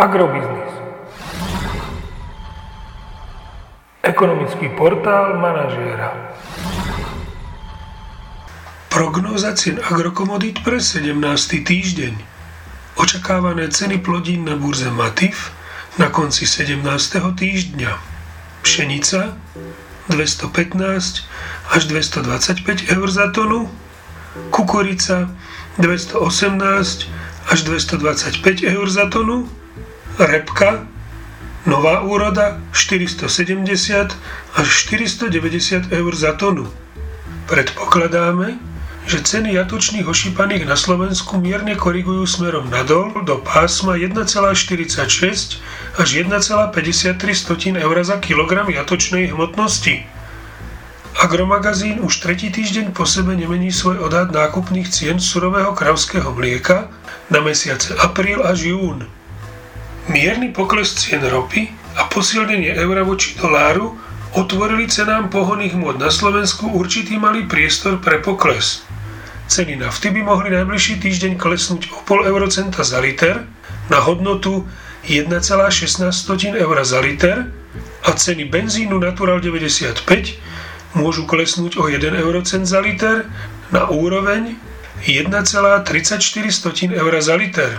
Agrobiznis. Ekonomický portál manažéra. Prognóza cien agrokomodít pre 17. týždeň. Očakávané ceny plodín na burze Matif na konci 17. týždňa. Pšenica 215 až 225 eur za tonu, kukurica 218 až 225 eur za tonu, repka, nová úroda 470 až 490 eur za tonu. Predpokladáme, že ceny jatočných ošípaných na Slovensku mierne korigujú smerom nadol do pásma 1,46 až 1,53 eur za kilogram jatočnej hmotnosti. Agromagazín už tretí týždeň po sebe nemení svoj odhad nákupných cien surového kravského mlieka na mesiace apríl až jún. Mierny pokles cien ropy a posilnenie eura voči doláru otvorili cenám pohoných môd na Slovensku určitý malý priestor pre pokles. Ceny nafty by mohli najbližší týždeň klesnúť o pol eurocenta za liter na hodnotu 1,16 eur za liter a ceny benzínu Natural 95 môžu klesnúť o 1 eurocent za liter na úroveň 1,34 eur za liter.